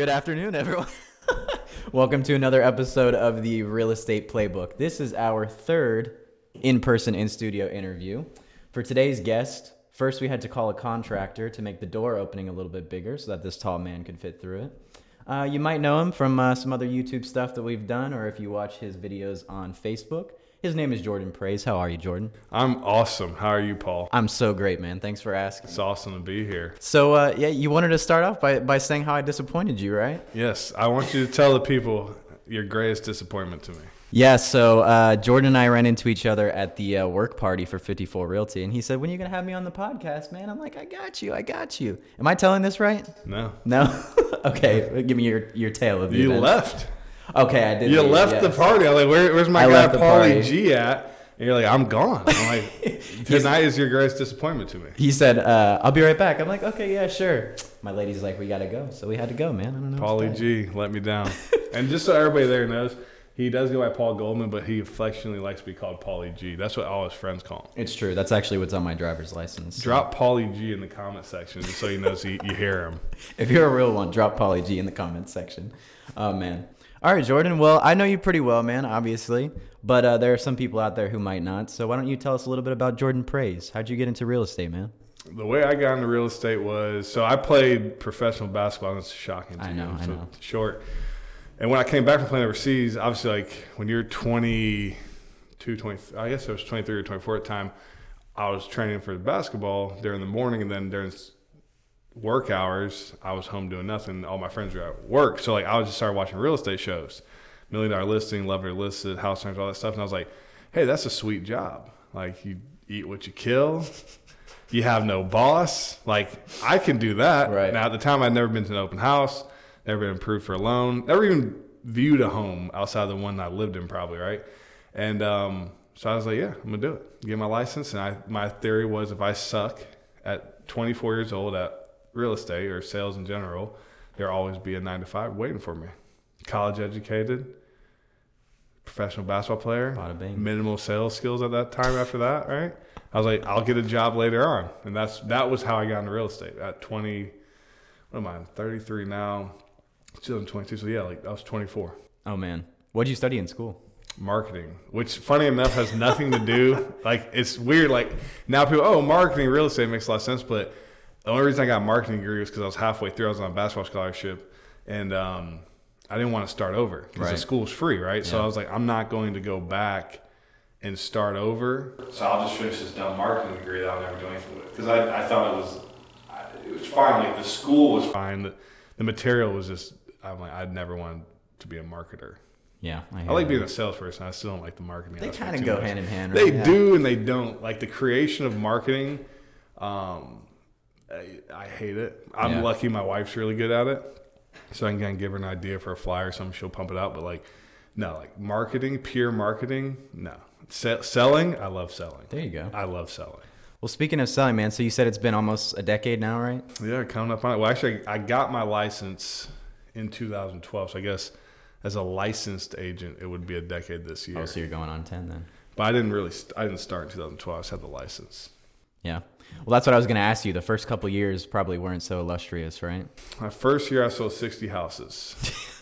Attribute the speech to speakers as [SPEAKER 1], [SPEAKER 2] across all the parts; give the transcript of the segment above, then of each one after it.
[SPEAKER 1] Good afternoon, everyone. Welcome to another episode of the Real Estate Playbook. This is our third in person, in studio interview. For today's guest, first we had to call a contractor to make the door opening a little bit bigger so that this tall man could fit through it. Uh, you might know him from uh, some other YouTube stuff that we've done, or if you watch his videos on Facebook. His name is Jordan Prais. How are you, Jordan?
[SPEAKER 2] I'm awesome. How are you, Paul?
[SPEAKER 1] I'm so great, man. Thanks for asking.
[SPEAKER 2] It's awesome to be here.
[SPEAKER 1] So, uh, yeah, you wanted to start off by, by saying how I disappointed you, right?
[SPEAKER 2] Yes, I want you to tell the people your greatest disappointment to me.
[SPEAKER 1] Yeah, so uh, Jordan and I ran into each other at the uh, work party for 54 Realty, and he said, When are you going to have me on the podcast, man? I'm like, I got you, I got you. Am I telling this right?
[SPEAKER 2] No.
[SPEAKER 1] No? okay, give me your, your tale of the
[SPEAKER 2] You
[SPEAKER 1] event.
[SPEAKER 2] left.
[SPEAKER 1] Okay, I did.
[SPEAKER 2] You
[SPEAKER 1] leave,
[SPEAKER 2] left
[SPEAKER 1] yes.
[SPEAKER 2] the party. I'm like, Where, where's my
[SPEAKER 1] I
[SPEAKER 2] guy, Paulie. G at? And you're like, I'm gone. I'm like, tonight is your greatest disappointment to me.
[SPEAKER 1] He said, uh, I'll be right back. I'm like, Okay, yeah, sure. My lady's like, We got to go. So we had to go, man. I don't know.
[SPEAKER 2] Paulie. G let me down. and just so everybody there knows, he does go by Paul Goldman, but he affectionately likes to be called Paulie G. That's what all his friends call him.
[SPEAKER 1] It's true. That's actually what's on my driver's license.
[SPEAKER 2] Drop Paulie G in the comment section just so he knows you, you hear him.
[SPEAKER 1] If you're a real one, drop Paulie G in the comment section. Oh man. All right, Jordan. Well, I know you pretty well, man. Obviously, but uh, there are some people out there who might not. So why don't you tell us a little bit about Jordan Prais? How'd you get into real estate, man?
[SPEAKER 2] The way I got into real estate was so I played professional basketball. And it's shocking. To
[SPEAKER 1] I know,
[SPEAKER 2] you,
[SPEAKER 1] I
[SPEAKER 2] so
[SPEAKER 1] know.
[SPEAKER 2] Short. And when I came back from playing overseas, obviously, like when you're 22, 20, I guess I was 23 or 24 at the time, I was training for basketball during the morning, and then during work hours, I was home doing nothing. All my friends were at work, so like I was just started watching real estate shows, Million Dollar Listing, or Listed, House Hunters, all that stuff, and I was like, hey, that's a sweet job. Like you eat what you kill. You have no boss. Like I can do that.
[SPEAKER 1] Right.
[SPEAKER 2] Now at the time I'd never been to an open house, never been approved for a loan, never even viewed a home outside the one I lived in probably, right? And um, so I was like, yeah, I'm gonna do it. Get my license. And I my theory was if I suck at 24 years old at real estate or sales in general, there'll always be a nine to five waiting for me. College educated, professional basketball player, minimal sales skills at that time after that, right? I was like, I'll get a job later on. And that's that was how I got into real estate at 20 what am I? I'm 33 now. 2022. So yeah, like I was 24.
[SPEAKER 1] Oh man, What did you study in school?
[SPEAKER 2] Marketing, which funny enough has nothing to do. like it's weird. Like now people, oh, marketing, real estate makes a lot of sense. But the only reason I got a marketing degree was because I was halfway through. I was on a basketball scholarship, and um, I didn't want to start over because
[SPEAKER 1] Right.
[SPEAKER 2] the school's free, right? So I was like, I'm not going to go back and start over. So I'll just finish this dumb marketing degree that I'll never do anything with because I, I thought it was it was fine. Like the school was fine. The, the material was just I'm like I'd never wanted to be a marketer.
[SPEAKER 1] Yeah, I,
[SPEAKER 2] I
[SPEAKER 1] hear
[SPEAKER 2] like
[SPEAKER 1] that.
[SPEAKER 2] being a salesperson. I still don't like the marketing.
[SPEAKER 1] They kind of go
[SPEAKER 2] much.
[SPEAKER 1] hand in hand.
[SPEAKER 2] They?
[SPEAKER 1] Yeah.
[SPEAKER 2] do and they don't. Like the creation of marketing, um, I, I hate it. I'm
[SPEAKER 1] Yeah.
[SPEAKER 2] lucky my wife's really good at it, so I can kind of give her an idea for a flyer or something. She'll pump it out. But like, no, like marketing, pure marketing, no. Se- selling, I love selling.
[SPEAKER 1] There you go.
[SPEAKER 2] I love selling.
[SPEAKER 1] Well, speaking of selling, man. So you said it's been almost a decade now, right?
[SPEAKER 2] Yeah, coming up on it. Well, actually, I got my license in 2012. So I guess as a licensed agent, it would be a decade this oh, year.
[SPEAKER 1] Oh, so you're going on ten then.
[SPEAKER 2] But I didn't really. St- I didn't start in 2012. I just had the license.
[SPEAKER 1] Yeah. Well, that's what I was going to ask you. The first couple years probably weren't so illustrious, right?
[SPEAKER 2] My first year, I sold 60 houses.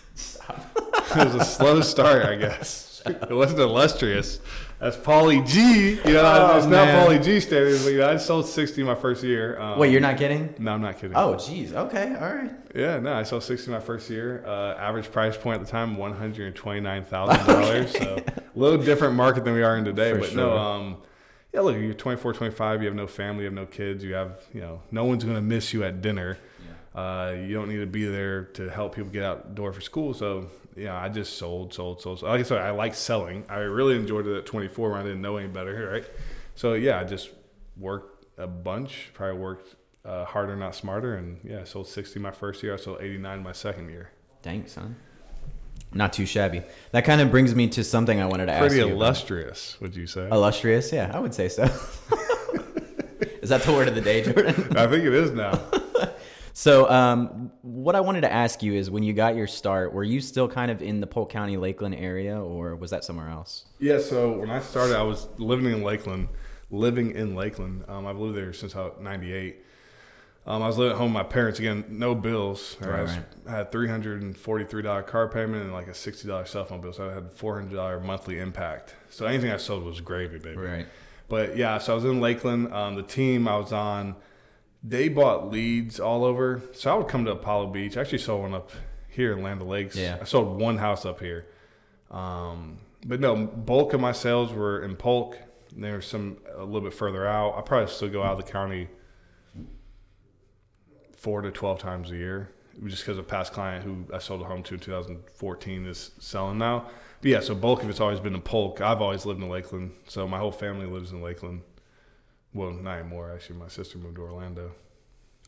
[SPEAKER 2] it was a slow start, I guess. It wasn't illustrious. That's Paulie G. You know,
[SPEAKER 1] Oh,
[SPEAKER 2] it's not
[SPEAKER 1] man.
[SPEAKER 2] Paulie G standards, but you know, I sold 60 my first year. Um,
[SPEAKER 1] Wait, you're not kidding?
[SPEAKER 2] No, I'm not kidding.
[SPEAKER 1] Oh, geez. Okay. All right.
[SPEAKER 2] Yeah, no, I sold 60 my first year. Uh, average price point at the time, $129,000. So a little different market than we are in today.
[SPEAKER 1] For
[SPEAKER 2] but
[SPEAKER 1] sure.
[SPEAKER 2] no, um, yeah, look, you're 24, 25, you have no family, you have no kids, you have, you know, no one's going to miss you at dinner. Uh, you don't need to be there to help people get out the door for school. So, yeah, I just sold, sold, sold. sold. Like I said, I like selling. I really enjoyed it at 24 when I didn't know any better, right? So, yeah, I just worked a bunch, probably worked uh, harder, not smarter. And, yeah, I sold 60 my first year. I sold 89 my second year.
[SPEAKER 1] Dang, son. Not too shabby. That kind of brings me to something I wanted to ask
[SPEAKER 2] Pretty
[SPEAKER 1] you. about.
[SPEAKER 2] illustrious, would you say?
[SPEAKER 1] Illustrious, yeah, I would say so. Is that the word of the day, Jordan?
[SPEAKER 2] I think it is now.
[SPEAKER 1] So, um, what I wanted to ask you is when you got your start, were you still kind of in the Polk County, Lakeland area, or was that somewhere else?
[SPEAKER 2] Yeah, so when I started, I was living in Lakeland, living in Lakeland. Um, I've lived there since I was 98. Um, I was living at home with my parents again, no bills. I, was,
[SPEAKER 1] right.
[SPEAKER 2] I had three hundred and forty-three dollar car payment and like a sixty dollar cell phone bill, so I had four hundred dollar monthly impact. So anything I sold was gravy, baby.
[SPEAKER 1] Right.
[SPEAKER 2] But yeah, so I was in Lakeland. Um, the team I was on, they bought leads all over. So I would come to Apollo Beach. I actually sold one up here in Land O'Lakes.
[SPEAKER 1] Yeah.
[SPEAKER 2] I sold one house up here. Um, but no, bulk of my sales were in Polk. And there some a little bit further out. I probably still go out of the county four to twelve times a year, just because a past client who I sold a home to in 2014 is selling now. But yeah, so bulk of it's always been in Polk. I've always lived in Lakeland, so my whole family lives in Lakeland. Well, not anymore. Actually, my sister moved to Orlando,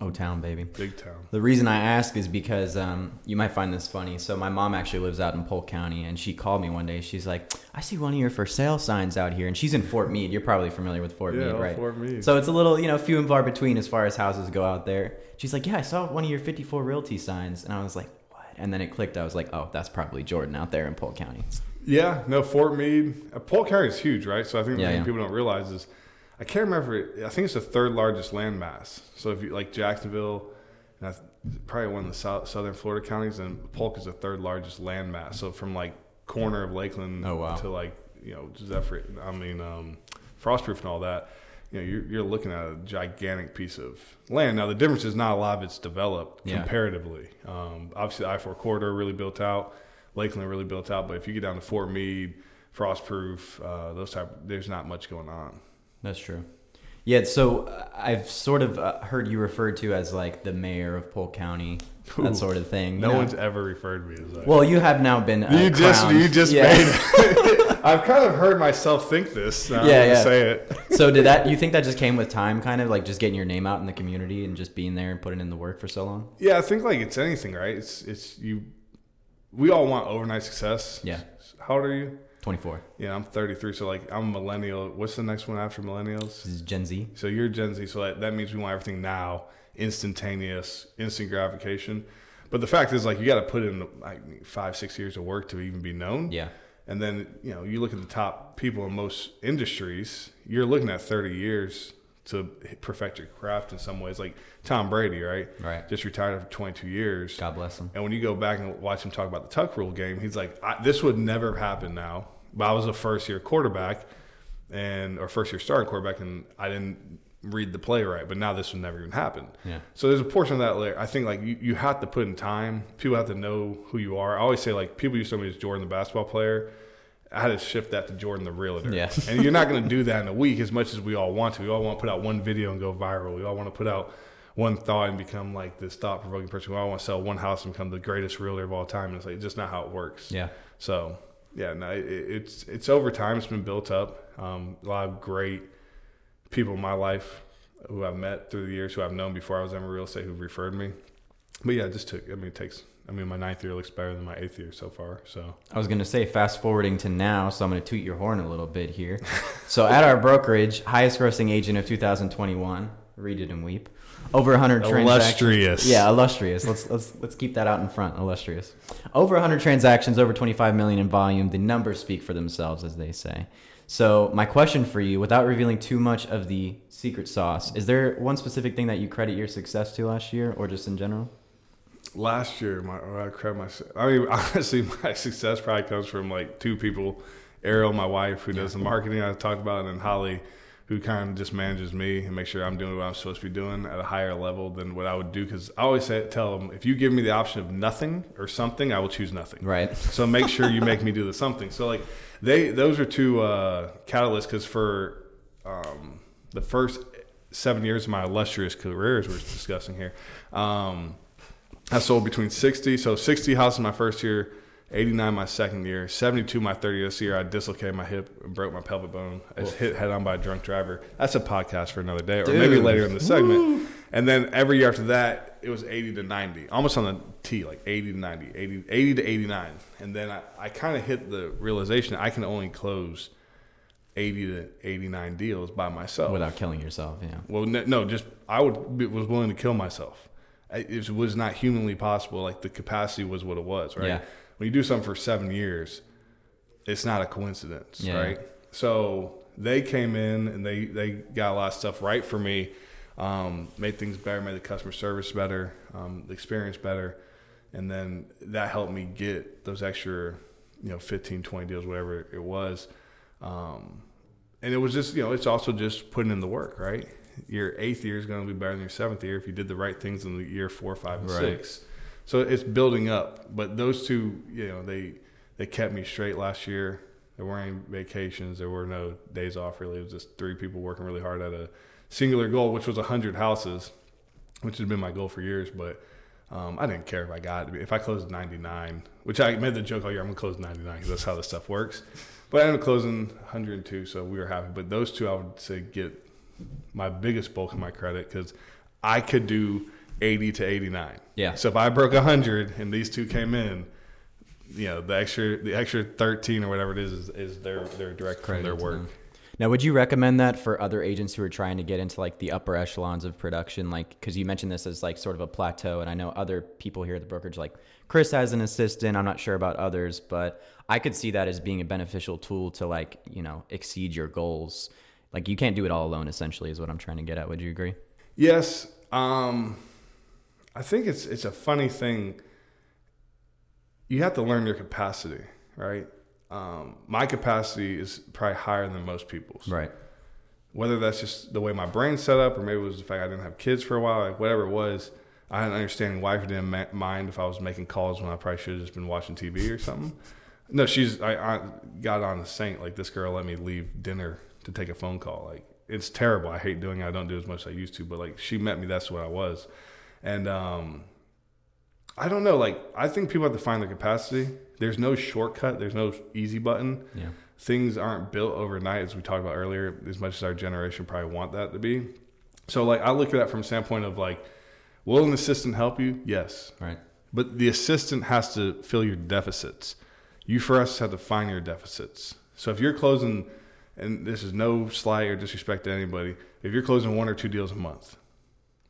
[SPEAKER 1] Oh, town, baby.
[SPEAKER 2] big town.
[SPEAKER 1] The reason I ask is because um, you might find this funny. So my mom actually lives out in Polk County, and she called me one day. She's like, "I see one of your for sale signs out here," and she's in Fort Meade. You're probably familiar with Fort
[SPEAKER 2] yeah,
[SPEAKER 1] Meade, right?
[SPEAKER 2] Fort Meade.
[SPEAKER 1] So it's a little, you know, few and far between as far as houses go out there. She's like, "Yeah, I saw one of your 54 Realty signs," and I was like, "What?" And then it clicked. I was like, "Oh, that's probably Jordan out there in Polk County."
[SPEAKER 2] Yeah, no, Fort Meade. Uh, Polk County is huge, right? So I think
[SPEAKER 1] Yeah,
[SPEAKER 2] what
[SPEAKER 1] yeah.
[SPEAKER 2] people don't realize is, I can't remember. I think it's the third largest landmass. So if you like Jacksonville, that's probably one of the south, southern Florida counties, and Polk is the third largest landmass. So from like corner of Lakeland
[SPEAKER 1] Oh, wow.
[SPEAKER 2] to like you know Zephyr, I mean um, Frostproof and all that. You know, you're, you're looking at a gigantic piece of land. Now the difference is not a lot of it's developed
[SPEAKER 1] Yeah.
[SPEAKER 2] comparatively. Um, obviously, the I-4 corridor really built out. Lakeland really built out, but if you get down to Fort Meade, Frostproof, uh, those type, there's not much going on.
[SPEAKER 1] That's true. Yeah, so uh, I've sort of uh, heard you referred to as like the mayor of Polk County,
[SPEAKER 2] Ooh,
[SPEAKER 1] that sort of thing.
[SPEAKER 2] No
[SPEAKER 1] know?
[SPEAKER 2] one's ever referred to me as that.
[SPEAKER 1] Well, you have now been. Uh,
[SPEAKER 2] you just
[SPEAKER 1] crowned.
[SPEAKER 2] you just
[SPEAKER 1] Yeah.
[SPEAKER 2] made. I've kind of heard myself think this.
[SPEAKER 1] Yeah, yeah.
[SPEAKER 2] say it.
[SPEAKER 1] so did that? You think that just came with time, kind of like just getting your name out in the community and just being there and putting in the work for so long?
[SPEAKER 2] Yeah, I think like it's anything, right? It's it's you. We all want overnight success.
[SPEAKER 1] Yeah,
[SPEAKER 2] How old are you?
[SPEAKER 1] Twenty four.
[SPEAKER 2] Yeah, I'm 33, so like I'm a millennial. What's the next one after millennials?
[SPEAKER 1] This is Gen Z.
[SPEAKER 2] So you're Gen Z, so that, that means we want everything now, instantaneous, instant gratification. But the fact is, like, you got to put in like five, six years of work to even be known.
[SPEAKER 1] Yeah,
[SPEAKER 2] And then, you know, you look at the top people in most industries, you're looking at 30 years to perfect your craft in some ways. Like Tom Brady, right?
[SPEAKER 1] right.
[SPEAKER 2] Just retired after 22 years.
[SPEAKER 1] God bless him.
[SPEAKER 2] And when you go back and watch him talk about the tuck rule game, he's like, I, "This would never happen now." But I was a first year quarterback, and or first year starting quarterback, and I didn't read the play right. But now this would never even happen.
[SPEAKER 1] Yeah,
[SPEAKER 2] So there's a portion of that. Like, I think like you, you have to put in time. People have to know who you are. I always say like people know me as Jordan the basketball player. I had to shift that to Jordan the realtor.
[SPEAKER 1] Yeah.
[SPEAKER 2] and you're not going to do that in a week as much as we all want to. We all want to put out one video and go viral. We all want to put out one thought and become like this thought provoking person. We all want to sell one house and become the greatest realtor of all time. And it's like just not how it works.
[SPEAKER 1] yeah,
[SPEAKER 2] So yeah, no, it, it's it's over time. It's been built up. Um, a lot of great people in my life who I've met through the years, who I've known before I was in real estate, who've referred me. But yeah, it just took. I mean, it takes. I mean, my ninth year looks better than my eighth year so far. So
[SPEAKER 1] I was gonna say fast forwarding to now, so I'm gonna toot your horn a little bit here. so at our brokerage, highest grossing agent of 2021, read it and weep. Over 100 transactions.
[SPEAKER 2] illustrious.
[SPEAKER 1] Yeah, illustrious. Let's let's let's keep that out in front. Illustrious. Over 100 transactions, over 25 million in volume. The numbers speak for themselves, as they say. So my question for you, without revealing too much of the secret sauce, is there one specific thing that you credit your success to last year, or just in general?
[SPEAKER 2] Last year, my I credit my. I mean, honestly, my success probably comes from like two people: Ariel, my wife, who does the marketing I talked about, and Holly, who kind of just manages me and makes sure I'm doing what I'm supposed to be doing at a higher level than what I would do. Because I always say, tell them, if you give me the option of nothing or something, I will choose nothing.
[SPEAKER 1] Right.
[SPEAKER 2] So make sure you make me do the something. So like they, those are two uh, catalysts. Because for um, the first seven years of my illustrious career, as we're discussing here, um, I sold between 60, so 60 houses my first year, 89 my second year, 72 my third year. This year I dislocated my hip and broke my pelvic bone. I was hit head on by a drunk driver. That's a podcast for another day, or maybe later in the segment. And then every year after that, it was 80 to 90, almost on the T, like 80 to 90, 80, 80 to 89. And then I, I kind of hit the realization I can only close 80 to 89 deals by myself.
[SPEAKER 1] Without killing yourself, yeah.
[SPEAKER 2] Well, no, no, just I would was willing to kill myself. It was not humanly possible. Like the capacity was what it was, right?
[SPEAKER 1] Yeah.
[SPEAKER 2] When you do something for seven years, it's not a coincidence,
[SPEAKER 1] Yeah.
[SPEAKER 2] right? So they came in and they they got a lot of stuff right for me. um, made things better, made the customer service better, um, the experience better, and then that helped me get those extra, you know, 15, 20 deals, whatever it was. Um, and it was just, you know, it's also just putting in the work, right? Your eighth year is going to be better than your seventh year if you did the right things in the year four, five, and
[SPEAKER 1] Right.
[SPEAKER 2] six. So it's building up. But those two, you know, they they kept me straight last year. There weren't any vacations. There were no days off. Really, it was just three people working really hard at a singular goal, which was hundred houses, which has been my goal for years. But um, I didn't care if I got it. If I closed 99, which I made the joke all year, I'm gonna close 99 because that's how this stuff works. But I ended up closing 102, so we were happy. But those two, I would say, get my biggest bulk of my credit because I could do 80 to 89.
[SPEAKER 1] Yeah.
[SPEAKER 2] So if I broke 100 and these two came in, you know, the extra the extra 13 or whatever it is is, is their their direct from their work.
[SPEAKER 1] them. Now, would you recommend that for other agents who are trying to get into like the upper echelons of production? Like, because you mentioned this as like sort of a plateau, and I know other people here at the brokerage, like Chris has an assistant. I'm not sure about others, but I could see that as being a beneficial tool to like you know exceed your goals. Like, you can't do it all alone. Essentially, is what I'm trying to get at. Would you agree?
[SPEAKER 2] Yes, um, I think it's it's a funny thing. You have to learn your capacity, right? Um, my capacity is probably higher than most people's.
[SPEAKER 1] Right.
[SPEAKER 2] Whether that's just the way my brain's set up, or maybe it was the fact I didn't have kids for a while, like whatever it was. I had an understanding wife didn't ma- mind if I was making calls when I probably should have just been watching TV or something. No, she's I, I got on a saint. Like this girl let me leave dinner to take a phone call. Like it's terrible. I hate doing it. I don't do as much as I used to. But like she met me. That's what I was. And um, I don't know. Like I think people have to find their capacity. There's no shortcut. There's no easy button.
[SPEAKER 1] Yeah.
[SPEAKER 2] Things aren't built overnight, as we talked about earlier. As much as our generation probably want that to be. So like I look at that from a standpoint of like, will an assistant help you? Yes.
[SPEAKER 1] Right.
[SPEAKER 2] But the assistant has to fill your deficits. You first have to find your deficits. So if you're closing, and this is no slight or disrespect to anybody, if you're closing one or two deals a month,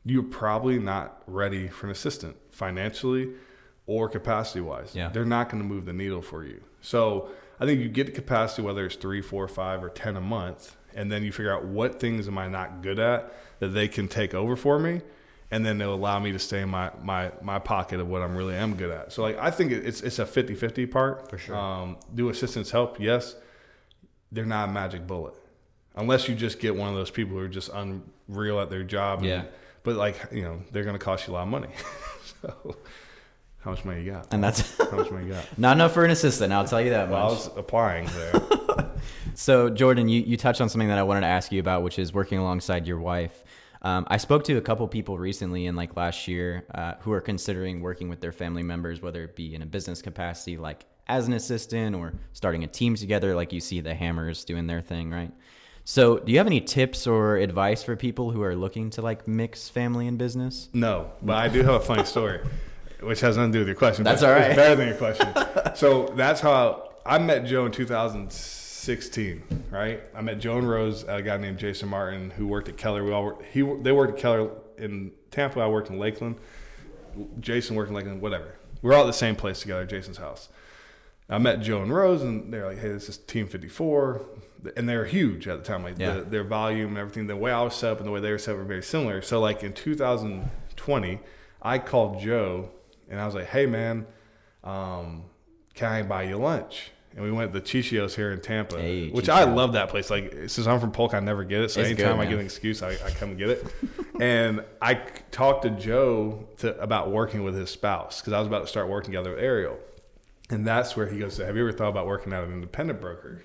[SPEAKER 2] you're probably not ready for an assistant financially or capacity wise.
[SPEAKER 1] Yeah.
[SPEAKER 2] They're not going to move the needle for you. So I think you get the capacity, whether it's three, four, five, or 10 a month, and then you figure out what things am I not good at that they can take over for me and then they'll allow me to stay in my my my pocket of what I'm really am good at. So like I think it's it's a 50-50 part.
[SPEAKER 1] For sure.
[SPEAKER 2] Um, do assistants help? Yes. They're not a magic bullet. Unless you just get one of those people who are just unreal at their job. and-
[SPEAKER 1] Yeah.
[SPEAKER 2] but like, you know, they're going to cost you a lot of money. so how much money you got?
[SPEAKER 1] And that's
[SPEAKER 2] How much money you got?
[SPEAKER 1] not enough for an assistant. I'll tell you that
[SPEAKER 2] Well, I
[SPEAKER 1] much.
[SPEAKER 2] was applying there.
[SPEAKER 1] So, Jordan, you, you touched on something that I wanted to ask you about, which is working alongside your wife. Um, I spoke to a couple people recently in like last year uh, who are considering working with their family members, whether it be in a business capacity, like as an assistant, or starting a team together, like you see the Hammers doing their thing, right? So, do you have any tips or advice for people who are looking to like mix family and business?
[SPEAKER 2] No, but I do have a funny story, which has nothing to do with your question.
[SPEAKER 1] That's all
[SPEAKER 2] It's better than your question. so that's how I met Joe in 2016. Right, I met Joe and Rose, a guy named Jason Martin who worked at Keller. We all worked, he they worked at Keller in Tampa. I worked in Lakeland. Jason worked in Lakeland. Whatever. We're all at the same place together, Jason's house. I met Joe and Rose, and they're like, "Hey, this is Team 54," and they're huge at the time. Like
[SPEAKER 1] Yeah.
[SPEAKER 2] the, their volume and everything, the way I was set up and the way they were set up were very similar. So, like in 2020, I called Joe and I was like, "Hey, man, um, can I buy you lunch?" And we went to the Chichios here in Tampa,
[SPEAKER 1] Hey,
[SPEAKER 2] which I love that place. Like since I'm from Polk, I never get it. So
[SPEAKER 1] It's
[SPEAKER 2] anytime
[SPEAKER 1] good,
[SPEAKER 2] I get an excuse, I, I come get it. and I talked to Joe to, about working with his spouse because I was about to start working together with Ariel. And that's where he goes, Have you ever thought about working at an independent broker?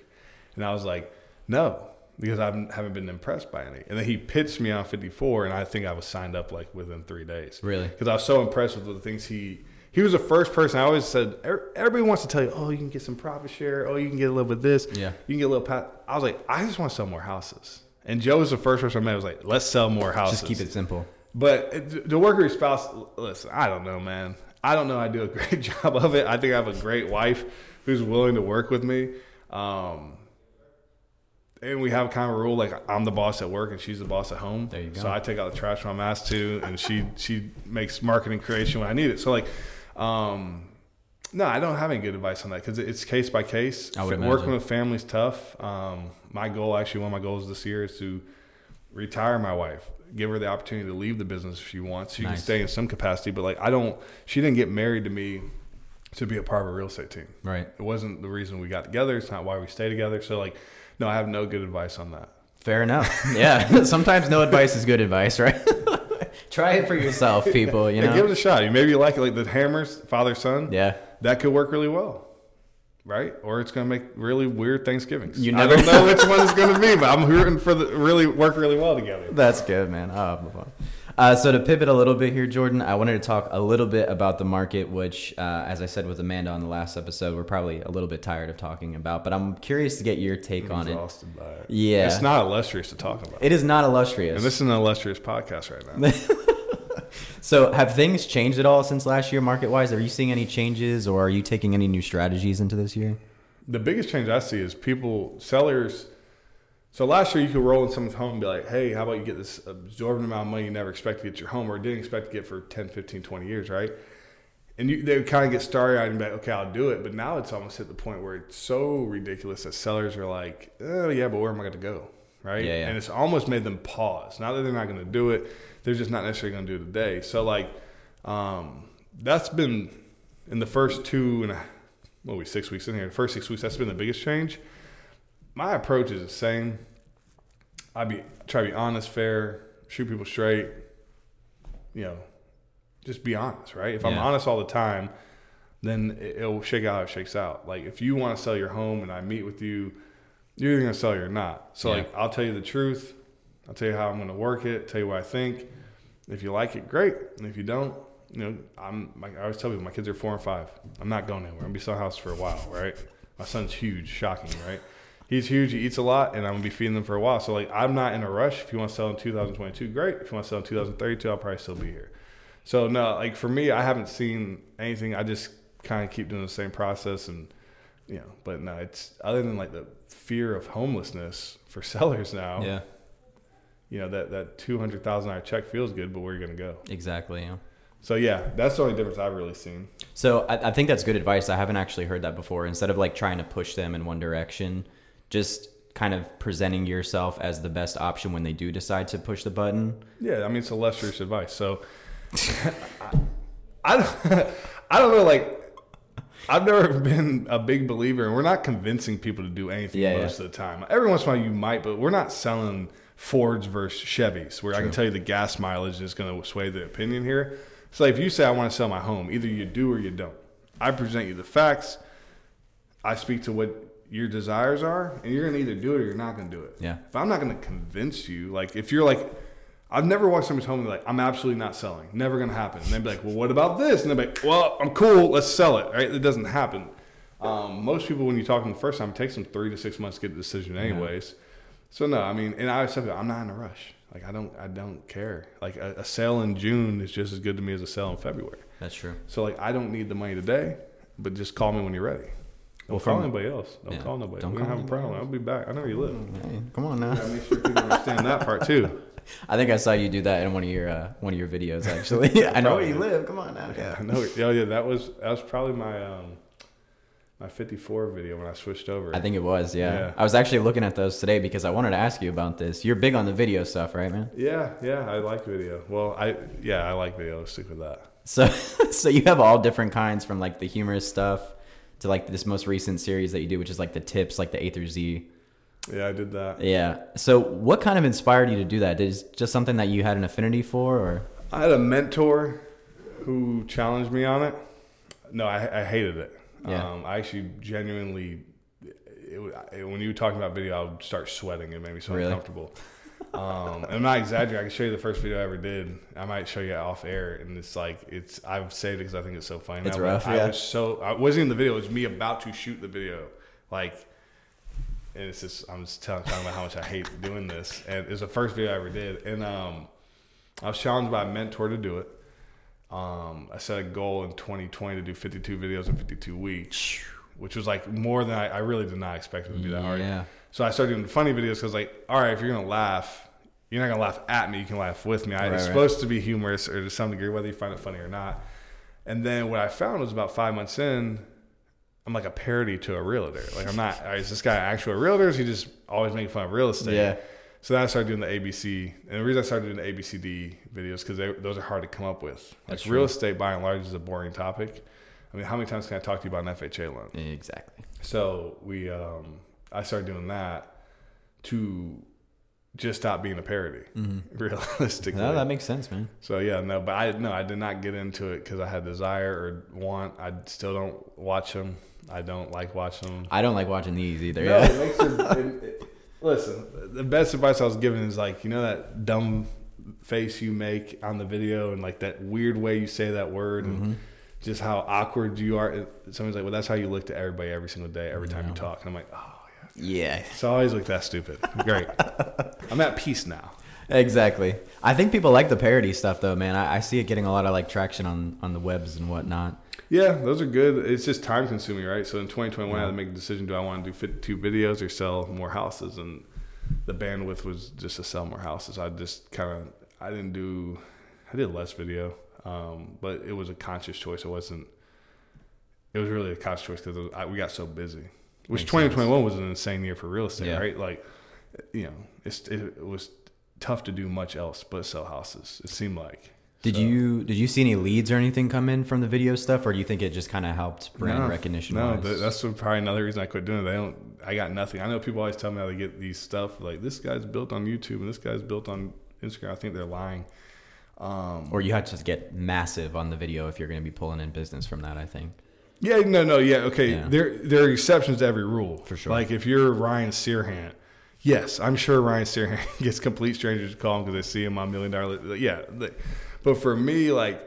[SPEAKER 2] And I was like, No, because I haven't been impressed by any. And then he pitched me on 54, and I think I was signed up like within three days.
[SPEAKER 1] Really?
[SPEAKER 2] Because I was so impressed with the things he. He was the first person. I always said, "Er- everybody wants to tell you, oh, you can get some profit share. Oh, you can get a little bit of this.
[SPEAKER 1] Yeah.
[SPEAKER 2] You can get a little pat. I was like, I just want to sell more houses. And Joe was the first person I met. who was like, let's sell more houses.
[SPEAKER 1] Just keep it simple.
[SPEAKER 2] But the worker spouse, listen, I don't know, man. I don't know. I do a great job of it. I think I have a great wife who's willing to work with me. Um, and we have kind of a rule like I'm the boss at work and she's the boss at home.
[SPEAKER 1] There you go.
[SPEAKER 2] So I take out the trash when I'm asked to, and she she makes marketing creation when I need it. So like, um, no, I don't have any good advice on that because it's case by case.
[SPEAKER 1] I would
[SPEAKER 2] Working
[SPEAKER 1] imagine.
[SPEAKER 2] with families tough. Um, my goal, actually, one of my goals this year is to retire my wife, give her the opportunity to leave the business if she wants. She can stay in some capacity, but like I don't. She didn't get married to me to be a part of a real estate team.
[SPEAKER 1] Right.
[SPEAKER 2] It wasn't the reason we got together. It's not why we stay together. So like, no, I have no good advice on that.
[SPEAKER 1] Fair enough. Yeah. Sometimes no advice is good advice, right? Try it for yourself, people. You
[SPEAKER 2] Yeah, give it a shot. You maybe you like it, like the hammers, father son.
[SPEAKER 1] Yeah.
[SPEAKER 2] that could work really well, right? Or it's going to make really weird Thanksgivings.
[SPEAKER 1] You
[SPEAKER 2] I
[SPEAKER 1] never
[SPEAKER 2] don't know which one it's going to be, but I'm rooting for the really work really well together.
[SPEAKER 1] That's good, man. Oh, move on. Uh, so to pivot a little bit here, Jordan, I wanted to talk a little bit about the market, which, uh, as I said with Amanda on the last episode, we're probably a little bit tired of talking about. But I'm curious to get your take on it.
[SPEAKER 2] Exhausted by it.
[SPEAKER 1] Yeah.
[SPEAKER 2] it's not illustrious to talk about.
[SPEAKER 1] It is not illustrious.
[SPEAKER 2] and this is an illustrious podcast right now.
[SPEAKER 1] so have things changed at all since last year, market wise? Are you seeing any changes, or are you taking any new strategies into this year?
[SPEAKER 2] the biggest change I see is people, sellers. So last year you could roll in someone's home and be like, hey, how about you get this absorbent amount of money you never expect to get your home or didn't expect to get for 10, 15, 20 years, right? And you, they would kind of get starry eyed and be like, okay, I'll do it. But now it's almost hit the point where it's so ridiculous that sellers are like, oh, yeah, but where am I going to go? Right.
[SPEAKER 1] Yeah, yeah.
[SPEAKER 2] And it's almost made them pause. Not that they're not going to do it, they're just not necessarily going to do it today. So, like, um, that's been in the first two and a what are we six weeks in here. The first six weeks, that's been the biggest change. My approach is the same. I be try to be honest, fair, shoot people straight. You know, just be honest, right? If I'm honest all the time, then it- it'll shake out it shakes out. Like if you want to sell your home and I meet with you, you're either gonna sell it or not. So
[SPEAKER 1] Yeah.
[SPEAKER 2] like I'll tell you the truth. I'll tell you how I'm gonna work it. Tell you what I think. If you like it, great. And if you don't, you know, I'm. Like I always tell people, my kids are four and five. I'm not going anywhere. I'm gonna be selling houses for a while, right? My son's huge, shocking, right? He's huge. He eats a lot, and I'm gonna be feeding them for a while. So like, I'm not in a rush. If you want to sell in 2022, great. If you want to sell in 2032, I'll probably still be here. So no, like for me, I haven't seen anything. I just kind of keep doing the same process, and you know, but no, it's other than like the fear of homelessness for sellers now.
[SPEAKER 1] Yeah,
[SPEAKER 2] You know that that two hundred thousand dollar check feels good, but where are you gonna go?
[SPEAKER 1] exactly. Yeah.
[SPEAKER 2] So yeah, that's the only difference I've really seen.
[SPEAKER 1] So I, I think that's good advice. I haven't actually heard that before. Instead of like trying to push them in one direction, just kind of presenting yourself as the best option when they do decide to push the button.
[SPEAKER 2] Yeah, I mean it's illustrious advice. So I, I don't, I don't know. Like I've never been a big believer, and we're not convincing people to do anything
[SPEAKER 1] Yeah,
[SPEAKER 2] most of the time. Every once in a while you might, but we're not selling Fords versus Chevys, where I can tell you the gas mileage is going to sway the opinion here. So if you say I want to sell my home, either you do or you don't. I present you the facts. I speak to what your desires are, and you're going to either do it or you're not going to do it.
[SPEAKER 1] Yeah.
[SPEAKER 2] If I'm not going to convince you, like if you're like, I've never walked somebody's home and be like, I'm absolutely not selling, never going to happen. And they'd be like, well, what about this? And they'd be like, well, I'm cool, let's sell it. Right? It doesn't happen. Um, most people, when you talk to them the first time, it takes them three to six months to get the decision, anyways. So no, I mean, and I always tell people, I'm not in a rush. Like I don't, I don't care. Like a, a sale in June is just as good to me as a sale in February.
[SPEAKER 1] That's true.
[SPEAKER 2] So like, I don't need the money today, but just call me when you're ready. Don't
[SPEAKER 1] Well,
[SPEAKER 2] call
[SPEAKER 1] from-
[SPEAKER 2] anybody else. Don't
[SPEAKER 1] Yeah.
[SPEAKER 2] call nobody.
[SPEAKER 1] Don't
[SPEAKER 2] we don't have a problem.
[SPEAKER 1] anybody
[SPEAKER 2] I'll be back. I know where you live.
[SPEAKER 1] Hey, come on now.
[SPEAKER 2] Gotta make sure people understand that part too.
[SPEAKER 1] I think I saw you do that in one of your uh, one of your videos. Actually, I know where you live. Come on now. Yeah.
[SPEAKER 2] I know. Oh yeah, that was that was probably my um my 54 video when I switched over.
[SPEAKER 1] I think it was. Yeah.
[SPEAKER 2] Yeah.
[SPEAKER 1] I was actually looking at those today because I wanted to ask you about this. You're big on the video stuff, right, man?
[SPEAKER 2] Yeah, yeah, I like video. Well, I yeah, I like video. Let's stick with that.
[SPEAKER 1] So, so you have all different kinds from like the humorous stuff to like this most recent series that you do, which is like the tips, like the A through Z.
[SPEAKER 2] Yeah, I did that.
[SPEAKER 1] Yeah. So, what kind of inspired you to do that? Is just something that you had an affinity for, or
[SPEAKER 2] I had a mentor who challenged me on it. No, I, I hated it.
[SPEAKER 1] Yeah.
[SPEAKER 2] Um, I actually genuinely, it, it, when you were talking about video, I would start sweating. It made me so
[SPEAKER 1] Really?
[SPEAKER 2] uncomfortable. Um, and I'm not exaggerating. I can show you the first video I ever did. I might show you off air, and it's like it's. I've saved it because I think it's so funny.
[SPEAKER 1] It's
[SPEAKER 2] but
[SPEAKER 1] rough,
[SPEAKER 2] I
[SPEAKER 1] yeah.
[SPEAKER 2] was so. I wasn't in the video. It was me about to shoot the video, like. And it's just I'm just telling, talking about how much I hate doing this, and it was the first video I ever did, and um, I was challenged by a mentor to do it. Um, I set a goal in 2020 to do 52 videos in 52 weeks, which was like more than I, I really did not expect it to be that hard.
[SPEAKER 1] Yeah.
[SPEAKER 2] So I started doing funny videos because, like, all right, if you're gonna laugh, you're not gonna laugh at me. You can laugh with me. I,
[SPEAKER 1] Right,
[SPEAKER 2] it's
[SPEAKER 1] right.
[SPEAKER 2] supposed to be humorous or to some degree, whether you find it funny or not. And then what I found was about five months in, I'm like a parody to a realtor. Like I'm not. Is this guy actually a realtor? Or is he just always making fun of real estate?
[SPEAKER 1] Yeah.
[SPEAKER 2] So then I started doing the ABC, and the reason I started doing the ABCD videos because those are hard to come up with. Like
[SPEAKER 1] That's
[SPEAKER 2] real estate, by and large, is a boring topic. I mean, how many times can I talk to you about an FHA loan?
[SPEAKER 1] Exactly.
[SPEAKER 2] So we, um, I started doing that to just stop being a parody, realistically.
[SPEAKER 1] No, that makes sense, man.
[SPEAKER 2] so yeah, no, but I no, I did not get into it because I had desire or want. I still don't watch them. I don't like watching them.
[SPEAKER 1] I don't like watching these either.
[SPEAKER 2] No,
[SPEAKER 1] yeah.
[SPEAKER 2] it makes it, it, it- listen, the best advice I was given is like, you know that dumb face you make on the video and like that weird way you say that word
[SPEAKER 1] Mm-hmm.
[SPEAKER 2] and just how awkward you are. Someone's like, well, that's how you look to everybody every single day, every time you talk. And I'm like, oh, yeah.
[SPEAKER 1] Yeah.
[SPEAKER 2] So I always look that stupid. Great. I'm at peace now.
[SPEAKER 1] Exactly. I think people like the parody stuff though, man. I, I see it getting a lot of like traction on on the webs and whatnot.
[SPEAKER 2] Yeah, those are good. It's just time consuming, right? So in 2021, I had to make a decision: do I want to do 52 videos or sell more houses? And the bandwidth was just to sell more houses. I just kind of I didn't do I did less video, um, but it was a conscious choice. It wasn't. It was really a conscious choice because we got so busy. Which
[SPEAKER 1] Makes
[SPEAKER 2] 2021 was an insane year for real estate,
[SPEAKER 1] Yeah.
[SPEAKER 2] right? Like, you know, it's it, it was tough to do much else but sell houses. It seemed like.
[SPEAKER 1] Did
[SPEAKER 2] So-
[SPEAKER 1] you did you see any leads or anything come in from the video stuff, or do you think it just kind of helped brand
[SPEAKER 2] No,
[SPEAKER 1] recognition?
[SPEAKER 2] No, that's probably another reason I quit doing it. They don't. I got nothing. I know people always tell me how they get these stuff. Like this guy's built on YouTube and this guy's built on Instagram. I think they're lying. Um,
[SPEAKER 1] or you had to get massive on the video if you're going to be pulling in business from that. I think.
[SPEAKER 2] yeah, no, no, yeah, okay.
[SPEAKER 1] Yeah.
[SPEAKER 2] There, there are exceptions to every rule.
[SPEAKER 1] For sure.
[SPEAKER 2] Like if you're Ryan Serhant, yes, I'm sure Ryan Serhant gets complete strangers to call him because they see him on Million Dollar. Yeah, but for me, like.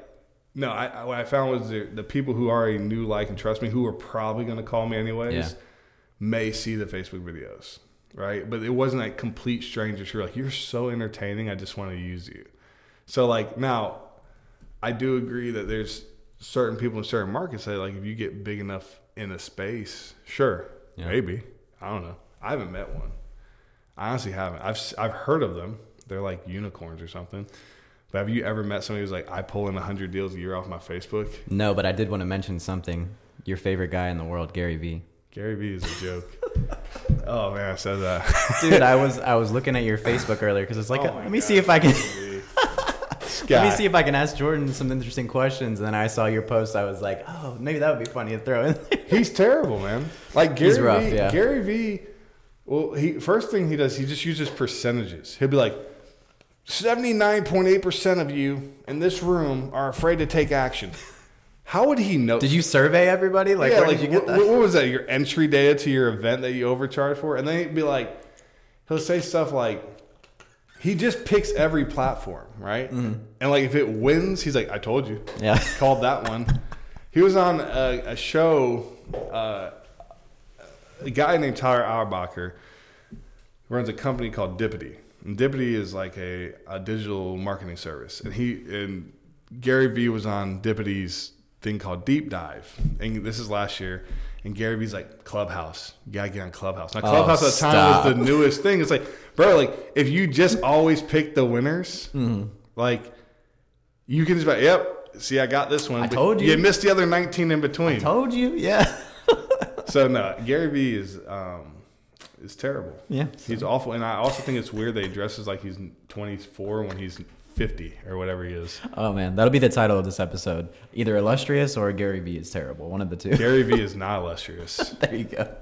[SPEAKER 2] No, I, I, what I found was the, the people who already knew, like, and trust me, who were probably going to call me anyways,
[SPEAKER 1] Yeah.
[SPEAKER 2] may see the Facebook videos, right? But it wasn't like complete strangers who are like, "You're so entertaining, I just want to use you." So like now, I do agree that there's certain people in certain markets that like if you get big enough in a space, sure,
[SPEAKER 1] Yeah.
[SPEAKER 2] maybe I don't know. I haven't met one. I honestly haven't. I've I've heard of them. They're like unicorns or something. But have you ever met somebody who's like, I pull in hundred deals a year off my Facebook?
[SPEAKER 1] No, but I did want to mention something. Your favorite guy in the world, Gary Vee.
[SPEAKER 2] Gary Vee is a joke. oh man, I said that.
[SPEAKER 1] Dude, I was I was looking at your Facebook earlier because it's like,
[SPEAKER 2] Oh
[SPEAKER 1] let me
[SPEAKER 2] God,
[SPEAKER 1] see if I can let me see if I can ask Jordan some interesting questions. And then I saw your post. I was like, oh, maybe that would be funny to throw in. there.
[SPEAKER 2] He's terrible, man. Like Gary
[SPEAKER 1] He's rough,
[SPEAKER 2] Vee,
[SPEAKER 1] yeah.
[SPEAKER 2] Gary Vee. Well, he first thing he does, he just uses percentages. He'll be like, seventy nine point eight percent of you in this room are afraid to take action. How would he know?
[SPEAKER 1] Did you survey everybody? Like,
[SPEAKER 2] yeah, like
[SPEAKER 1] did you get
[SPEAKER 2] what,
[SPEAKER 1] that?
[SPEAKER 2] what was that? Your entry data to your event that you overcharged for, and then he'd be like, he'll say stuff like, he just picks every platform, right?
[SPEAKER 1] Mm-hmm.
[SPEAKER 2] And like if it wins, he's like, I told you.
[SPEAKER 1] Yeah.
[SPEAKER 2] called that one. He was on a, a show. Uh, a guy named Tyler Auerbacher runs a company called Dippity. And Dippity is like a, a digital marketing service. And he and Gary Vee was on Dippity's thing called Deep Dive. And this is last year. And Gary Vee's like Clubhouse. You gotta get on Clubhouse. Now
[SPEAKER 1] Oh,
[SPEAKER 2] Clubhouse at the time
[SPEAKER 1] stop.
[SPEAKER 2] was the newest thing. It's like, bro, like if you just always pick the winners,
[SPEAKER 1] Mm-hmm.
[SPEAKER 2] like you can just be like, yep. See, I got this one.
[SPEAKER 1] I told you.
[SPEAKER 2] You missed the other 19 in between.
[SPEAKER 1] Told you, yeah.
[SPEAKER 2] So no, Gary Vee is um, is terrible.
[SPEAKER 1] Yeah.
[SPEAKER 2] He's awful, and I also think it's weird that he dresses like he's 24 when he's 50 or whatever he is.
[SPEAKER 1] Oh man, that'll be the title of this episode. Either illustrious or Gary Vee is terrible. One of the two.
[SPEAKER 2] Gary Vee is not illustrious.
[SPEAKER 1] there you go.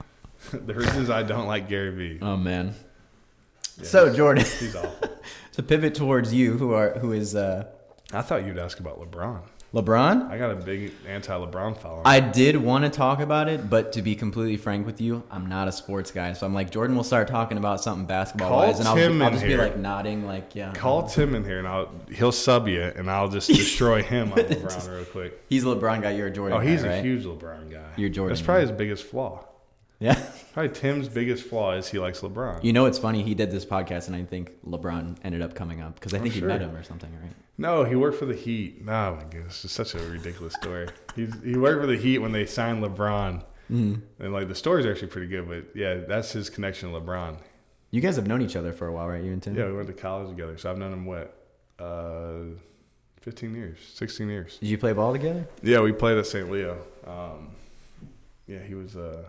[SPEAKER 2] the reasons I don't like Gary Vee.
[SPEAKER 1] Oh man.
[SPEAKER 2] Yeah,
[SPEAKER 1] so
[SPEAKER 2] he's-
[SPEAKER 1] Jordan,
[SPEAKER 2] he's awful.
[SPEAKER 1] to pivot towards you, who are who is uh,
[SPEAKER 2] I thought you'd ask about LeBron.
[SPEAKER 1] LeBron?
[SPEAKER 2] I got a big anti-LeBron following.
[SPEAKER 1] I did want to talk about it, but to be completely frank with you, I'm not a sports guy. So I'm like, Jordan will start talking about something basketball
[SPEAKER 2] Call
[SPEAKER 1] wise, and I'll,
[SPEAKER 2] Tim
[SPEAKER 1] I'll just be
[SPEAKER 2] here.
[SPEAKER 1] like nodding, like, yeah.
[SPEAKER 2] Call Tim in here, and I'll he'll sub you, and I'll just destroy him on LeBron real quick.
[SPEAKER 1] He's a LeBron guy. You're a Jordan.
[SPEAKER 2] Oh, he's
[SPEAKER 1] guy,
[SPEAKER 2] a
[SPEAKER 1] right?
[SPEAKER 2] huge LeBron guy.
[SPEAKER 1] You're Jordan
[SPEAKER 2] That's probably his biggest flaw.
[SPEAKER 1] Yeah.
[SPEAKER 2] Probably Tim's biggest flaw is he likes LeBron.
[SPEAKER 1] You know, it's funny. He did this podcast, and I think LeBron ended up coming up because I think
[SPEAKER 2] sure.
[SPEAKER 1] he met him or something, right?
[SPEAKER 2] No, he worked for the Heat. Oh my goodness, it's such a ridiculous story. He he worked for the Heat when they signed LeBron,
[SPEAKER 1] Mm-hmm.
[SPEAKER 2] and like the story's actually pretty good. But yeah, that's his connection to LeBron.
[SPEAKER 1] You guys have known each other for a while, right? You and Tim?
[SPEAKER 2] Yeah, we went to college together, so I've known him what, uh, fifteen years, sixteen years.
[SPEAKER 1] Did you play ball together?
[SPEAKER 2] Yeah, we played at St. Leo. Um, yeah, he was uh,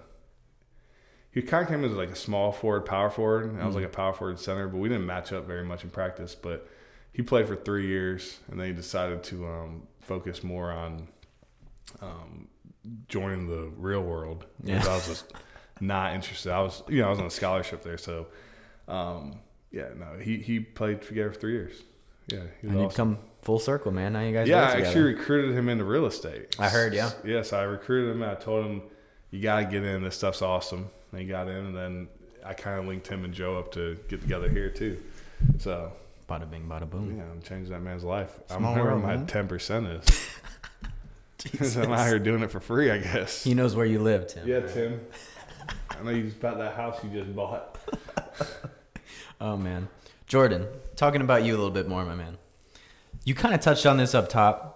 [SPEAKER 2] he kind of came as like a small forward, power forward. And I was like a power forward center, but we didn't match up very much in practice. But he played for three years, and then he decided to um, focus more on um, joining the real world.
[SPEAKER 1] Yeah.
[SPEAKER 2] I was just not interested. I was, you know, I was on a scholarship there, so um, yeah, no, he he played together for three years. Yeah,
[SPEAKER 1] And you've
[SPEAKER 2] awesome.
[SPEAKER 1] come full circle, man. Now you guys
[SPEAKER 2] Yeah, I actually recruited him into real estate.
[SPEAKER 1] I heard, yeah.
[SPEAKER 2] Yes, I recruited him. I told him, "You got to get in. This stuff's awesome." And he got in, and then I kind of linked him and Joe up to get together here too. So
[SPEAKER 1] Bada bing, bada boom.
[SPEAKER 2] yeah, I'm changing that man's life.
[SPEAKER 1] Small
[SPEAKER 2] I'm where my ten percent is. I'm out here doing it for free, I guess.
[SPEAKER 1] He knows where you live, Tim.
[SPEAKER 2] Yeah, Tim. I know you just bought that house you just bought.
[SPEAKER 1] Oh man, Jordan, talking about you a little bit more, my man. You kind of touched on this up top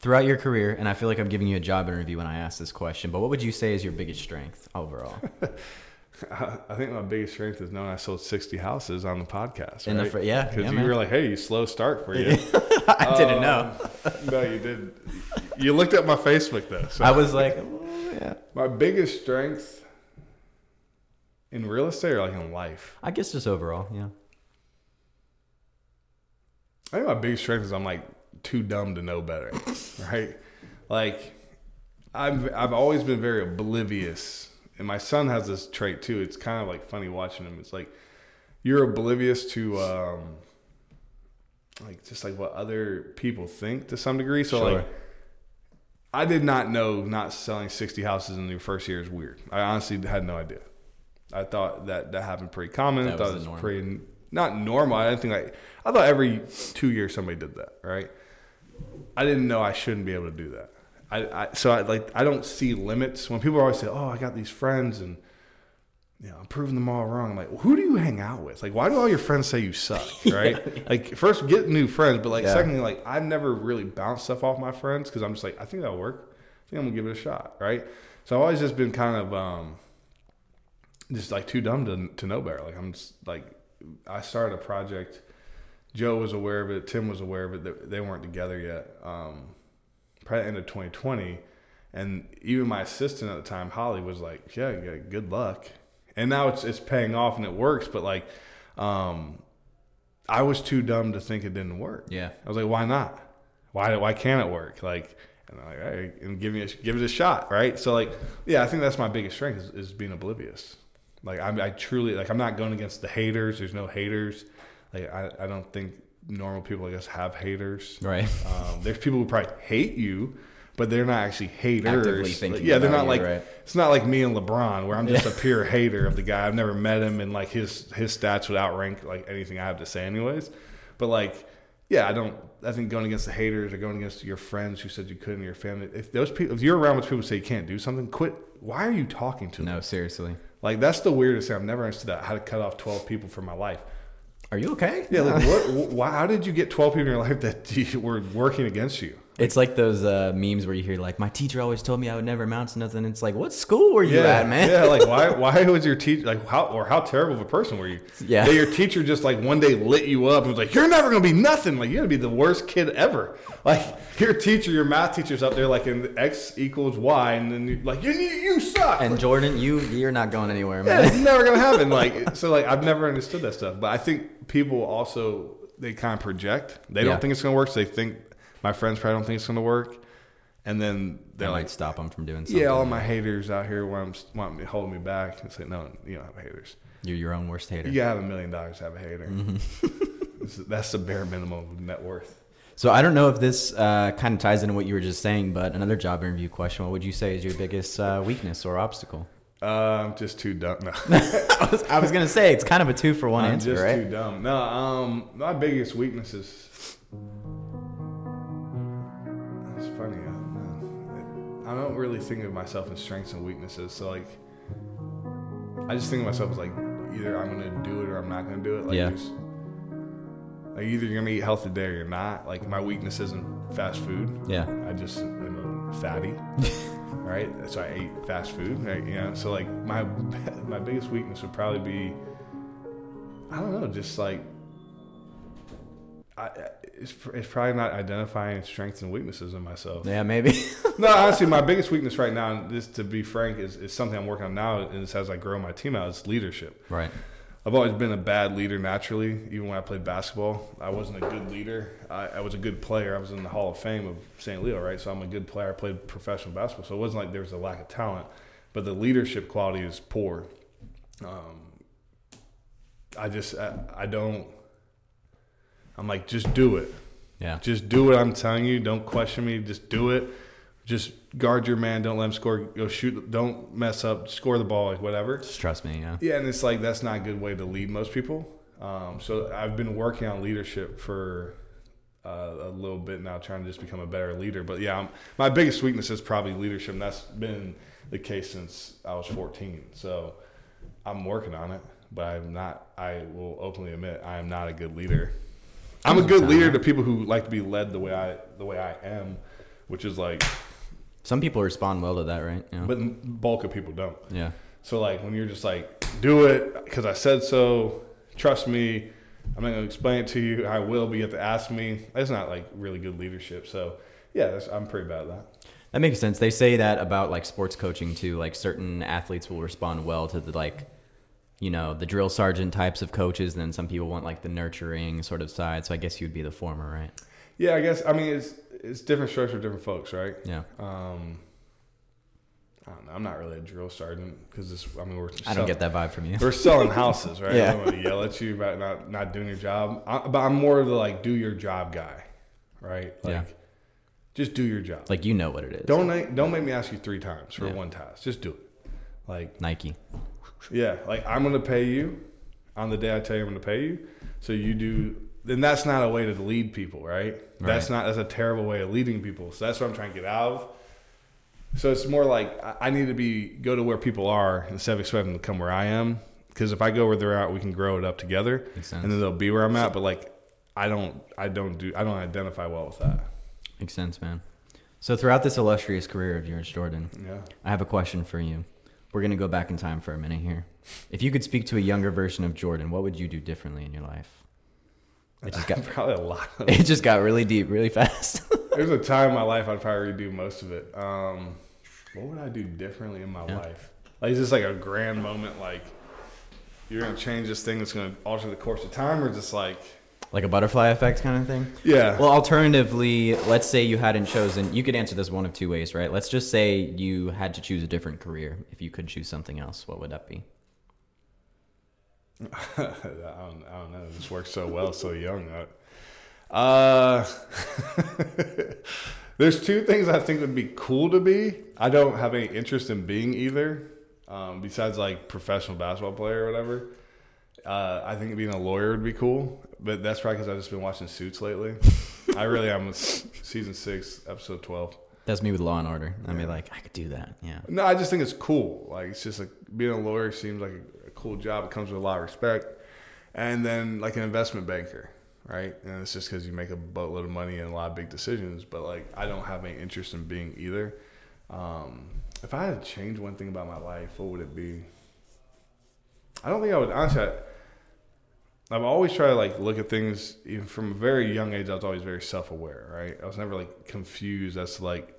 [SPEAKER 1] throughout your career, and I feel like I'm giving you a job interview when I ask this question. But what would you say is your biggest strength overall?
[SPEAKER 2] I think my biggest strength is knowing I sold 60 houses on the podcast.
[SPEAKER 1] In the
[SPEAKER 2] right?
[SPEAKER 1] fir- yeah,
[SPEAKER 2] because
[SPEAKER 1] yeah,
[SPEAKER 2] you
[SPEAKER 1] man.
[SPEAKER 2] were like, "Hey, you slow start for you."
[SPEAKER 1] I didn't know.
[SPEAKER 2] Um, no, you didn't. You looked at my Facebook though. So
[SPEAKER 1] I was like, oh, yeah.
[SPEAKER 2] my biggest strength in real estate or like in life.
[SPEAKER 1] I guess just overall, yeah.
[SPEAKER 2] I think my biggest strength is I'm like too dumb to know better, right? Like I've I've always been very oblivious, and my son has this trait too. It's kind of like funny watching him. It's like you're oblivious to um, like just like what other people think to some degree. So
[SPEAKER 1] Sure.
[SPEAKER 2] like I did not know not selling 60 houses in your first year is weird. I honestly had no idea. I thought that that happened pretty common. I thought
[SPEAKER 1] was
[SPEAKER 2] it was
[SPEAKER 1] norm.
[SPEAKER 2] pretty not normal. I didn't think like I thought every two years somebody did that, right? I didn't know I shouldn't be able to do that. I, I so I like I don't see limits when people always say, "Oh, I got these friends and you know I'm proving them all wrong." I'm like, well, who do you hang out with? Like, why do all your friends say you suck? Right? Like, first get new friends, but like,
[SPEAKER 1] Yeah.
[SPEAKER 2] secondly, like I've never really bounced stuff off my friends because I'm just like, I think that'll work. I think I'm gonna give it a shot, right? So I've always just been kind of um, just like too dumb to to know better. Like I'm just like I started a project. Joe was aware of it. Tim was aware of it. They, they weren't together yet. Um, probably end of 2020, and even my assistant at the time, Holly, was like, "Yeah, yeah good luck." And now it's it's paying off and it works. But like, um, I was too dumb to think it didn't work.
[SPEAKER 1] Yeah.
[SPEAKER 2] I was like, "Why not? Why why can't it work?" Like. And I'm like, all right, and give me a, give it a shot, right? So like, yeah, I think that's my biggest strength is, is being oblivious. Like I'm, I truly like I'm not going against the haters. There's no haters. Like I, I don't think normal people, I guess, have haters.
[SPEAKER 1] Right.
[SPEAKER 2] Um, there's people who probably hate you, but they're not actually haters.
[SPEAKER 1] Actively thinking
[SPEAKER 2] yeah, they're not
[SPEAKER 1] you,
[SPEAKER 2] like
[SPEAKER 1] right.
[SPEAKER 2] it's not like me and LeBron where I'm just a pure hater of the guy. I've never met him, and like his his stats would outrank like anything I have to say, anyways. But like, yeah, I don't. I think going against the haters or going against your friends who said you couldn't, your family. If those people, if you're around with people who say you can't do something, quit. Why are you talking to them?
[SPEAKER 1] No, seriously.
[SPEAKER 2] Like that's the weirdest thing. I've never understood that. How to cut off twelve people from my life.
[SPEAKER 1] Are you okay?
[SPEAKER 2] Yeah, like what? Why? How did you get twelve people in your life that were working against you?
[SPEAKER 1] It's like those uh, memes where you hear like, "My teacher always told me I would never amount to nothing." It's like, what school were you
[SPEAKER 2] yeah,
[SPEAKER 1] at, man?
[SPEAKER 2] yeah. Like why? Why was your teacher like how or how terrible of a person were you?
[SPEAKER 1] Yeah.
[SPEAKER 2] that your teacher just like one day lit you up and was like, "You're never gonna be nothing." Like you're gonna be the worst kid ever. Like your teacher, your math teacher's up there like in X equals Y, and then you're like, "You you, suck."
[SPEAKER 1] And Jordan, you you're not going anywhere,
[SPEAKER 2] Yeah,
[SPEAKER 1] man.
[SPEAKER 2] it's never gonna happen. Like so, like I've never understood that stuff. But I think people also they kind of project. They
[SPEAKER 1] Yeah.
[SPEAKER 2] don't think it's gonna work. So they think my friends probably don't think it's gonna work, and then they're
[SPEAKER 1] might
[SPEAKER 2] like,
[SPEAKER 1] stop them from doing something.
[SPEAKER 2] "Yeah, all my haters out here want want me holding me back." And say, "No, you don't have haters.
[SPEAKER 1] You're your own worst hater.
[SPEAKER 2] You have a million dollars to have a hater.
[SPEAKER 1] Mm-hmm.
[SPEAKER 2] That's the bare minimum of net worth."
[SPEAKER 1] So I don't know if this uh, kind of ties into what you were just saying, but another job interview question: What would you say is your biggest uh, weakness or obstacle?
[SPEAKER 2] Uh, I'm just too dumb. No.
[SPEAKER 1] I was, I was gonna say it's kind of a two for one
[SPEAKER 2] I'm
[SPEAKER 1] answer,
[SPEAKER 2] just
[SPEAKER 1] right?
[SPEAKER 2] too dumb. No, um, my biggest weakness is. I, don't really think of myself in strengths and weaknesses. So like, I just think of myself as like either I'm gonna do it or I'm not gonna do it. Like,
[SPEAKER 1] Yeah.
[SPEAKER 2] like either you're gonna eat healthy today or you're not. Like my weakness isn't fast food.
[SPEAKER 1] Yeah.
[SPEAKER 2] I just am a fatty, right? So I ate fast food, right? You know, so like my my biggest weakness would probably be, I don't know, just like I, it's, it's probably not identifying strengths and weaknesses in myself.
[SPEAKER 1] Yeah, maybe.
[SPEAKER 2] no, honestly, my biggest weakness right now, and this to be frank, is, is something I'm working on now. And it's as I grow my team out, it's leadership.
[SPEAKER 1] right.
[SPEAKER 2] I've always been a bad leader naturally. Even when I played basketball, I wasn't a good leader. I, I was a good player. I was in the Hall of Fame of St. Leo, right? So I'm a good player. I played professional basketball, so it wasn't like there was a lack of talent, but the leadership quality is poor. Um, I just I, I don't. I'm like, just do it.
[SPEAKER 1] Yeah.
[SPEAKER 2] Just do what I'm telling you. Don't question me. Just do it. Just guard your man. Don't let him score. Go shoot. Don't mess up. Score the ball. Like whatever.
[SPEAKER 1] Just trust me. Yeah.
[SPEAKER 2] Yeah, and it's like that's not a good way to lead most people. Um, so I've been working on leadership for uh, a little bit now, trying to just become a better leader. But yeah, I'm, my biggest weakness is probably leadership. And that's been the case since I was 14. So I'm working on it, but I'm not. I will openly admit I am not a good leader. I'm a good leader to people who like to be led the way I the way I am, which is like,
[SPEAKER 1] Some people respond well to that, right? Yeah.
[SPEAKER 2] but the bulk of people don't.
[SPEAKER 1] yeah.
[SPEAKER 2] So like when you're just like, do it because I said so. Trust me. I'm not gonna explain it to you. I will, but you have to ask me. That's not like really good leadership. So yeah, that's, I'm pretty bad at that.
[SPEAKER 1] That makes sense. They say that about like sports coaching too. Like certain athletes will respond well to the like, you know, the drill sergeant types of coaches. And then some people want like the nurturing sort of side. So I guess you'd be the former, right?
[SPEAKER 2] Yeah, I guess. I mean, it's it's different strokes for different folks, right?
[SPEAKER 1] Yeah.
[SPEAKER 2] Um, I don't know. I'm not really a drill sergeant because this. I mean, we're
[SPEAKER 1] I don't get that vibe from you.
[SPEAKER 2] We're selling houses, right?
[SPEAKER 1] Yeah.
[SPEAKER 2] I don't want to yell at you about not not doing your job, I, but I'm more of the like do your job guy, right? Like,
[SPEAKER 1] Yeah.
[SPEAKER 2] just do your job.
[SPEAKER 1] Like you know what it is.
[SPEAKER 2] Don't make, don't make me ask you three times for
[SPEAKER 1] Yeah.
[SPEAKER 2] one task. Just do it. Like
[SPEAKER 1] Nike.
[SPEAKER 2] Yeah, like I'm gonna pay you on the day I tell you I'm gonna pay you. So you do. Then that's not a way to lead people, right? That's not. That's a terrible way of leading people. So that's what I'm trying to get out of. So it's more like I- need to be go to where people are instead of expecting them to come where I am. Because if I go where they're at, we can grow it up together,
[SPEAKER 1] Makes sense.
[SPEAKER 2] and then they'll be where I'm at. But like, I don't, I don't do, I don't identify well with that.
[SPEAKER 1] Makes sense, man. So throughout this illustrious career of yours, Jordan,
[SPEAKER 2] Yeah.
[SPEAKER 1] I have a question for you. We're gonna go back in time for a minute here. If you could speak to a younger version of Jordan, what would you do differently in your life? It just got
[SPEAKER 2] Probably a lot. Of
[SPEAKER 1] it just got really deep, really fast.
[SPEAKER 2] There's a time in my life I'd probably redo most of it. Um, what would I do differently in my
[SPEAKER 1] Yeah.
[SPEAKER 2] life? Like, is this like a grand moment? Like, you're gonna change this thing that's gonna alter the course of time, or just like,
[SPEAKER 1] like a butterfly effect kind of thing.
[SPEAKER 2] yeah,
[SPEAKER 1] Well, alternatively, let's say you hadn't chosen. You could answer this one of two ways, right? Let's just say you had to choose a different career. If you could choose something else, what would that be?
[SPEAKER 2] I, don't, I don't know. This works so well, so young. Uh, there's two things I think would be cool to be. I don't have any interest in being either. Um, besides like professional basketball player or whatever. Uh, I think being a lawyer would be cool, but that's probably because I've just been watching Suits lately. I really am. Season six, episode twelve.
[SPEAKER 1] That's me with Law and Order. I mean, like, I could do that. Yeah.
[SPEAKER 2] No, I just think it's cool. Like it's just like being a lawyer seems like a, a cool job. It comes with a lot of respect, and then like an investment banker, right? And it's just because you make a boatload of money and a lot of big decisions. But like I don't have any interest in being either. Um, if I had to change one thing about my life, what would it be? I don't think I would honestly. I, I've always tried to like look at things even from a very young age. I was always very self aware, right? I was never like confused as to like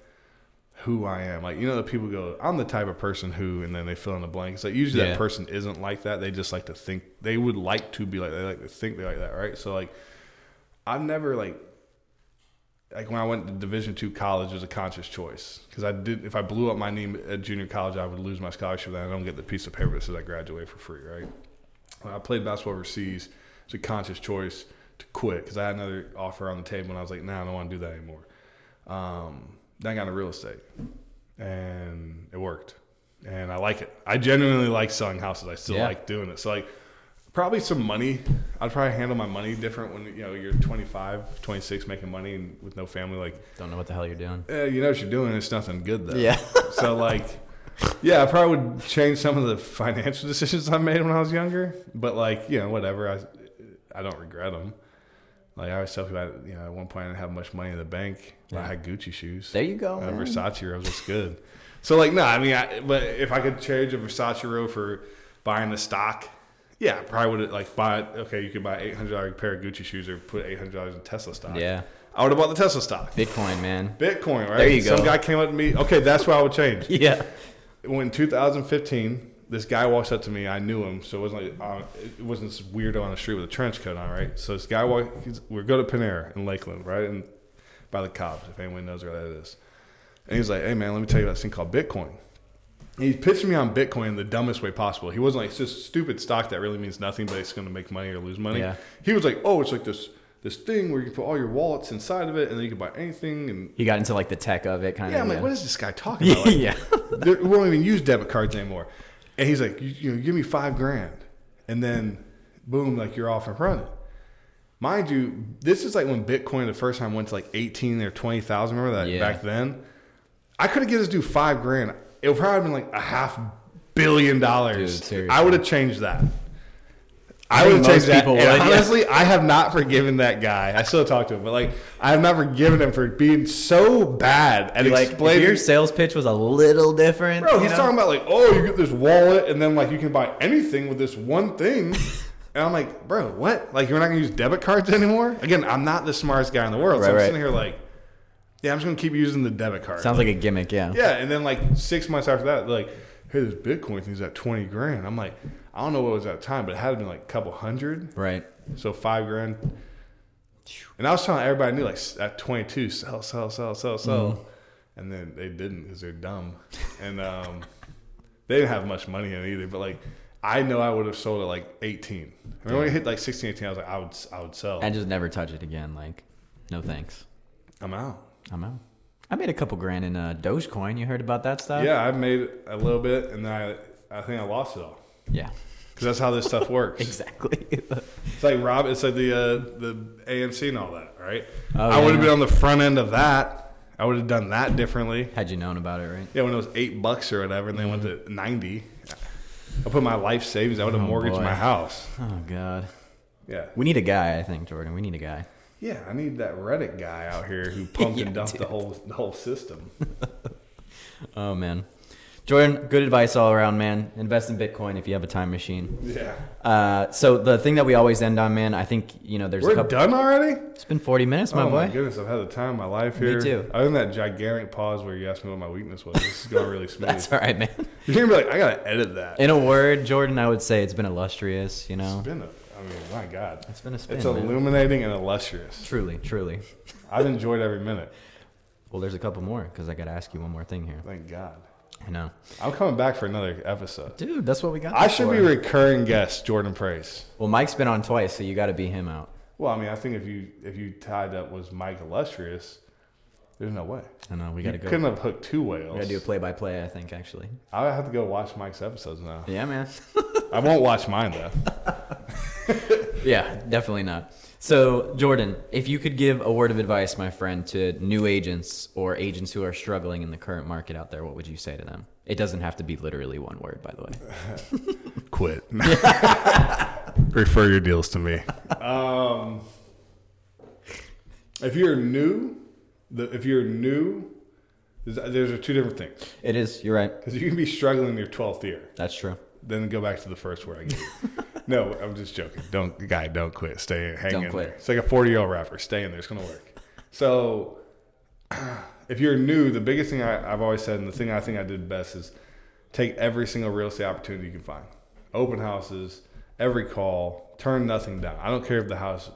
[SPEAKER 2] who I am. Like, you know, the people go, I'm the type of person who, and then they fill in the blanks. Like, usually
[SPEAKER 1] Yeah.
[SPEAKER 2] that person isn't like that. They just like to think, they would like to be like, they like to think they like that, right? So, like, I've never, like, like when I went to Division two college, it was a conscious choice because I did. If I blew up my name at junior college, I would lose my scholarship. Then I don't get the piece of paper that says I graduate for free, right? When I played basketball overseas, it's a conscious choice to quit because I had another offer on the table, and I was like, "Nah, I don't want to do that anymore." Um, then I got into real estate, and it worked, and I like it. I genuinely like selling houses. I still
[SPEAKER 1] Yeah.
[SPEAKER 2] like doing it. So like, probably some money. I'd probably handle my money different when you know you're 25, 26, making money and with no family. Like,
[SPEAKER 1] Don't know what the hell you're doing.
[SPEAKER 2] eh, you know what you're doing. It's nothing good though.
[SPEAKER 1] Yeah.
[SPEAKER 2] so like, yeah, I probably would change some of the financial decisions I made when I was younger. But like, you know, whatever. I I don't regret them. Like I always tell people, I, you know, at one point I didn't have much money in the bank. But I had Gucci shoes.
[SPEAKER 1] There you go.
[SPEAKER 2] Uh. Versace robes looks good. So like, no, I mean, I, but if I could change a Versace robe for buying the stock Yeah, I probably would like buy. Okay, you could buy eight hundred dollar pair of Gucci shoes or put eight hundred dollars in Tesla stock.
[SPEAKER 1] Yeah.
[SPEAKER 2] I would have bought the Tesla stock.
[SPEAKER 1] Bitcoin, man.
[SPEAKER 2] Bitcoin, right?
[SPEAKER 1] There you go.
[SPEAKER 2] Some guy came up to me. Okay, that's what I would change.
[SPEAKER 1] Yeah.
[SPEAKER 2] When 2015, this guy walks up to me. I knew him, so it wasn't like uh, it wasn't this weirdo on the street with a trench coat on, right? So this guy walk. We're going to Panera in Lakeland, right, and by the cops, if anyone knows where that is. And he's like, "Hey man, let me tell you about this thing called Bitcoin." And he's pitching me on Bitcoin in the dumbest way possible. He wasn't like it's just stupid stock that really means nothing, but it's going to make money or lose money.
[SPEAKER 1] Yeah.
[SPEAKER 2] He was like, "Oh, it's like this." This thing where you can put all your wallets inside of it, and then you can buy anything. And
[SPEAKER 1] He got into like the tech of it, kind of.
[SPEAKER 2] yeah,
[SPEAKER 1] of.
[SPEAKER 2] I'm like, what is this guy talking about? Like,
[SPEAKER 1] yeah.
[SPEAKER 2] we won't even use debit cards anymore. And he's like, you, you know, give me five grand, and then boom, like you're off and running. Mind you, this is like when Bitcoin the first time went to like eighteen or twenty thousand. Remember that
[SPEAKER 1] Yeah.
[SPEAKER 2] back then? I could have given this dude five grand. It would probably have been like a half billion dollars.
[SPEAKER 1] Dude.
[SPEAKER 2] I would have changed that. I,
[SPEAKER 1] I
[SPEAKER 2] would have changed that.
[SPEAKER 1] people
[SPEAKER 2] And
[SPEAKER 1] would, yeah.
[SPEAKER 2] honestly, I have not forgiven that guy. I still talk to him, but like I have not forgiven him for being so bad at
[SPEAKER 1] Like,
[SPEAKER 2] explaining.
[SPEAKER 1] your sales pitch was a little different.
[SPEAKER 2] Bro, he's
[SPEAKER 1] know?
[SPEAKER 2] talking about like, oh, you get this wallet, and then like you can buy anything with this one thing. and I'm like, bro, what? Like you're not gonna use debit cards anymore? Again, I'm not the smartest guy in the world,
[SPEAKER 1] Right,
[SPEAKER 2] so I'm
[SPEAKER 1] right.
[SPEAKER 2] sitting here like, yeah, I'm just gonna keep using the debit card.
[SPEAKER 1] Sounds like a gimmick, yeah.
[SPEAKER 2] yeah, and then like six months after that, like, hey, this Bitcoin thing's at 20 grand. I'm like, I don't know what it was at the time, but it had to be like a couple hundred,
[SPEAKER 1] Right.
[SPEAKER 2] so five grand. And I was telling everybody I knew like at 22, sell, sell, sell, sell, sell,
[SPEAKER 1] Mm-hmm.
[SPEAKER 2] and then they didn't because they're dumb, and um, they didn't have much money in it either. But like, I know I would have sold it like 18. I mean, when it hit like 16, 18, I was like, I would, I would sell.
[SPEAKER 1] And just never touch it again. Like, no thanks.
[SPEAKER 2] I'm out.
[SPEAKER 1] I'm out. I made a couple grand in uh, Dogecoin. You heard about that stuff?
[SPEAKER 2] Yeah, I made a little bit, and then I, I think I lost it all
[SPEAKER 1] Yeah.
[SPEAKER 2] Because that's how this stuff works.
[SPEAKER 1] Exactly.
[SPEAKER 2] It's like Rob. It's like the uh, the AMC and all that, right?
[SPEAKER 1] Oh,
[SPEAKER 2] I would have been on the front end of that. I would have done that differently.
[SPEAKER 1] Had you known about it, right?
[SPEAKER 2] Yeah, when it was eight bucks or whatever, and they went to ninety. I put my life savings. I would have
[SPEAKER 1] Oh,
[SPEAKER 2] mortgaged
[SPEAKER 1] boy.
[SPEAKER 2] my house.
[SPEAKER 1] Oh God.
[SPEAKER 2] Yeah,
[SPEAKER 1] We need a guy. I think Jordan. We need a guy.
[SPEAKER 2] yeah. I need that Reddit guy out here who pumped
[SPEAKER 1] Yeah,
[SPEAKER 2] and dumped
[SPEAKER 1] dude.
[SPEAKER 2] the whole the whole system.
[SPEAKER 1] Oh man. Jordan, good advice all around, man. Invest in Bitcoin if you have a time machine.
[SPEAKER 2] Yeah,
[SPEAKER 1] Uh, so the thing that we always end on, man. I think you know there's a
[SPEAKER 2] we're
[SPEAKER 1] couple.
[SPEAKER 2] done already.
[SPEAKER 1] It's been 40 minutes, my
[SPEAKER 2] oh
[SPEAKER 1] boy.
[SPEAKER 2] my goodness, I've had the time of my life here.
[SPEAKER 1] Me too.
[SPEAKER 2] Other than that gigantic pause where you asked me what my weakness was, this is going really smooth.
[SPEAKER 1] That's all right, man.
[SPEAKER 2] You're gonna be like, I gotta edit that.
[SPEAKER 1] In a word, Jordan, I would say it's been illustrious. You know,
[SPEAKER 2] It's been a, I mean, my God,
[SPEAKER 1] it's been a spin.
[SPEAKER 2] it's
[SPEAKER 1] man.
[SPEAKER 2] illuminating and illustrious.
[SPEAKER 1] Truly, truly.
[SPEAKER 2] I've enjoyed every minute.
[SPEAKER 1] Well, there's a couple more because I got to ask you one more thing here.
[SPEAKER 2] Thank God.
[SPEAKER 1] I know,
[SPEAKER 2] I'm coming back for another episode.
[SPEAKER 1] dude. That's what we got.
[SPEAKER 2] I should
[SPEAKER 1] for.
[SPEAKER 2] be recurring guest Jordan Prais.
[SPEAKER 1] well, Mike's been on twice, so you got to beat him out.
[SPEAKER 2] Well, I mean, I think if you if you tied up was Mike Illustrious, there's no way.
[SPEAKER 1] I know we got to go.
[SPEAKER 2] couldn't have hooked two whales.
[SPEAKER 1] We got to do a play-by-play. I think actually.
[SPEAKER 2] I have to go watch Mike's episodes now.
[SPEAKER 1] Yeah, man.
[SPEAKER 2] I won't watch mine though.
[SPEAKER 1] yeah, definitely not. So, Jordan, if you could give a word of advice, my friend, to new agents or agents who are struggling in the current market out there, what would you say to them? It doesn't have to be literally one word, by the way.
[SPEAKER 2] Quit. Refer your deals to me. Um, if you're new, the, if you're new, there's, there's two different things.
[SPEAKER 1] It is. You're right.
[SPEAKER 2] Because you can be struggling in your 12th year.
[SPEAKER 1] That's true.
[SPEAKER 2] Then go back to the first word I gave you. no, I'm just joking. Don't, guy, don't quit. Stay, hang
[SPEAKER 1] Don't
[SPEAKER 2] in
[SPEAKER 1] quit.
[SPEAKER 2] there. It's like a 40 year old rapper. Stay in there. It's gonna work. So, if you're new, the biggest thing I, I've always said, and the thing I think I did best is take every single real estate opportunity you can find. Open houses, every call, turn nothing down. I don't care if the house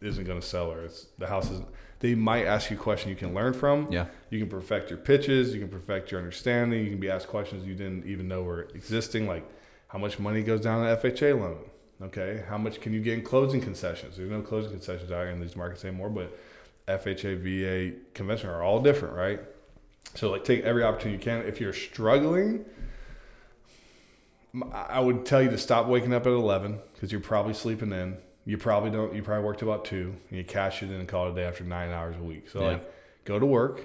[SPEAKER 2] isn't going to sell or it's the house isn't. They might ask you a question you can learn from.
[SPEAKER 1] Yeah.
[SPEAKER 2] You can perfect your pitches. You can perfect your understanding. You can be asked questions you didn't even know were existing, like how much money goes down an FHA loan. Okay, how much can you get in closing concessions? There's no closing concessions out here in these markets anymore, but FHA, VA, conventional are all different, right? So like take every opportunity you can. If you're struggling, I would tell you to stop waking up at 11 because you're probably sleeping in. You probably don't. You probably work till about two, and you cash it in and call it a day after nine hours a week. So
[SPEAKER 1] Yeah.
[SPEAKER 2] like, go to work,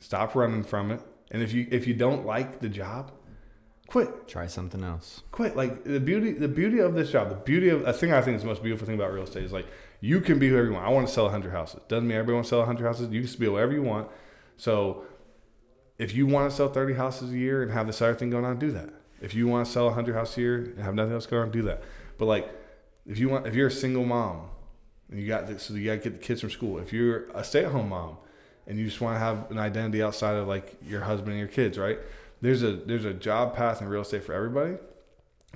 [SPEAKER 2] stop running from it, and if you if you don't like the job, quit
[SPEAKER 1] Try something else.
[SPEAKER 2] quit. Like the beauty, the beauty of this job, the beauty of a thing I think is the most beautiful thing about real estate is like you can be whoever you want. I want to sell hundred houses. Doesn't mean everybody wants to sell hundred houses. You can be whatever you want. So if you want to sell thirty houses a year and have this other thing going on, do that. If you want to sell hundred houses a year and have nothing else going on, do that. But like, if you want, if you're a single mom, and you got this so you got to get the kids from school. If you're a stay-at-home mom, and you just want to have an identity outside of like your husband and your kids, right? There's a there's a job path in real estate for everybody,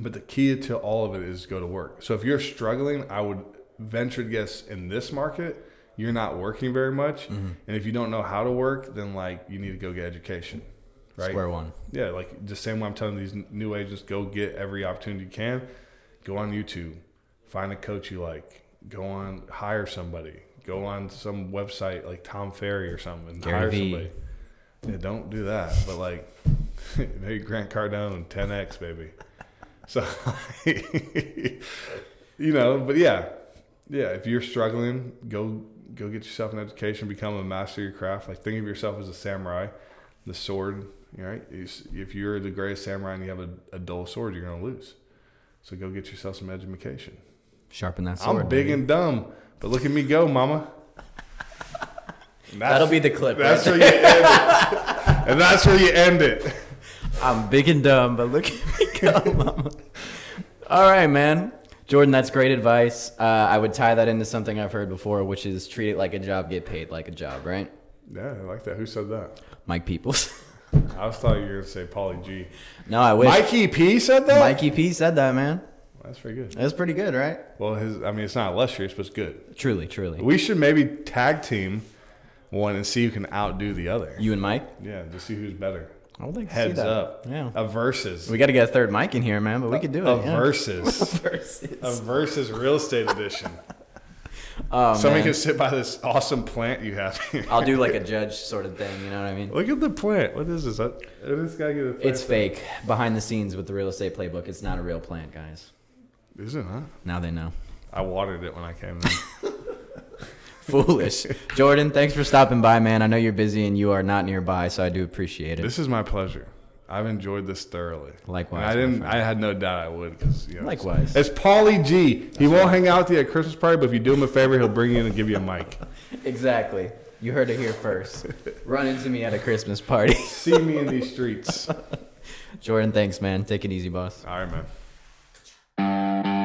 [SPEAKER 2] but the key to all of it is go to work. So if you're struggling, I would venture to guess in this market you're not working very much,
[SPEAKER 1] Mm-hmm.
[SPEAKER 2] and if you don't know how to work, then like you need to go get education, right?
[SPEAKER 1] Square one.
[SPEAKER 2] Yeah, like the same way I'm telling these new agents, go get every opportunity you can. Go on YouTube, find a coach you like. Go on, hire somebody. Go on some website like Tom Ferry or something hire somebody. Yeah, don't do that. But like, maybe Grant Cardone, 10x baby. So, you know, but yeah, yeah. If you're struggling, go go get yourself an education, become a master of your craft. Like think of yourself as a samurai, the sword. You know, right? If you're the greatest samurai and you have a, a dull sword, you're gonna lose. So go get yourself some education.
[SPEAKER 1] Sharpen that sword.
[SPEAKER 2] I'm big
[SPEAKER 1] baby.
[SPEAKER 2] and dumb, but look at me go, mama. That's-
[SPEAKER 1] That'll be the clip.
[SPEAKER 2] That's
[SPEAKER 1] right
[SPEAKER 2] where you end it, and that's where you end it.
[SPEAKER 1] I'm big and dumb, but look at me go, mama. All right, man. Jordan, that's great advice. Uh, I would tie that into something I've heard before, which is treat it like a job, get paid like a job, right?
[SPEAKER 2] Yeah, I like that. Who said that?
[SPEAKER 1] Mike Peoples.
[SPEAKER 2] I was thought you were gonna say Paulie G.
[SPEAKER 1] no, I wish.
[SPEAKER 2] Mikey P said that.
[SPEAKER 1] Mikey P said that, man.
[SPEAKER 2] That's pretty good.
[SPEAKER 1] That's pretty good, right?
[SPEAKER 2] Well, his. I mean, it's not illustrious, but it's good.
[SPEAKER 1] Truly, truly.
[SPEAKER 2] We should maybe tag team one and see who can outdo the other.
[SPEAKER 1] You and Mike?
[SPEAKER 2] Yeah, to see who's better.
[SPEAKER 1] I would like to see
[SPEAKER 2] Heads
[SPEAKER 1] that.
[SPEAKER 2] up.
[SPEAKER 1] Yeah.
[SPEAKER 2] A versus.
[SPEAKER 1] We got to get a third mic in here, man, but we could do it.
[SPEAKER 2] A
[SPEAKER 1] yeah.
[SPEAKER 2] versus.
[SPEAKER 1] Versus.
[SPEAKER 2] a versus real estate edition.
[SPEAKER 1] Oh,
[SPEAKER 2] Somebody
[SPEAKER 1] man.
[SPEAKER 2] can sit by this awesome plant you have here.
[SPEAKER 1] I'll do like a judge sort of thing, you know what I mean?
[SPEAKER 2] Look at the plant. What is this? I, this guy get a plant
[SPEAKER 1] It's fake. Behind the scenes with the real estate playbook, it's not a real plant, guys.
[SPEAKER 2] Is it, huh?
[SPEAKER 1] Now they know.
[SPEAKER 2] I watered it when I came in.
[SPEAKER 1] Foolish. Jordan, thanks for stopping by, man. I know you're busy and you are not nearby, so I do appreciate it.
[SPEAKER 2] this is my pleasure. I've enjoyed this thoroughly.
[SPEAKER 1] Likewise,
[SPEAKER 2] And I didn't. I had no doubt I would because you know,
[SPEAKER 1] Likewise.
[SPEAKER 2] It's Paulie G. He won't hang out with you at a Christmas party, but if you do him a favor, he'll bring you in and give you a mic.
[SPEAKER 1] Exactly. You heard it here first. Run into me at a Christmas party.
[SPEAKER 2] See me in these streets.
[SPEAKER 1] Jordan, thanks, man. Take it easy, boss.
[SPEAKER 2] All right, man.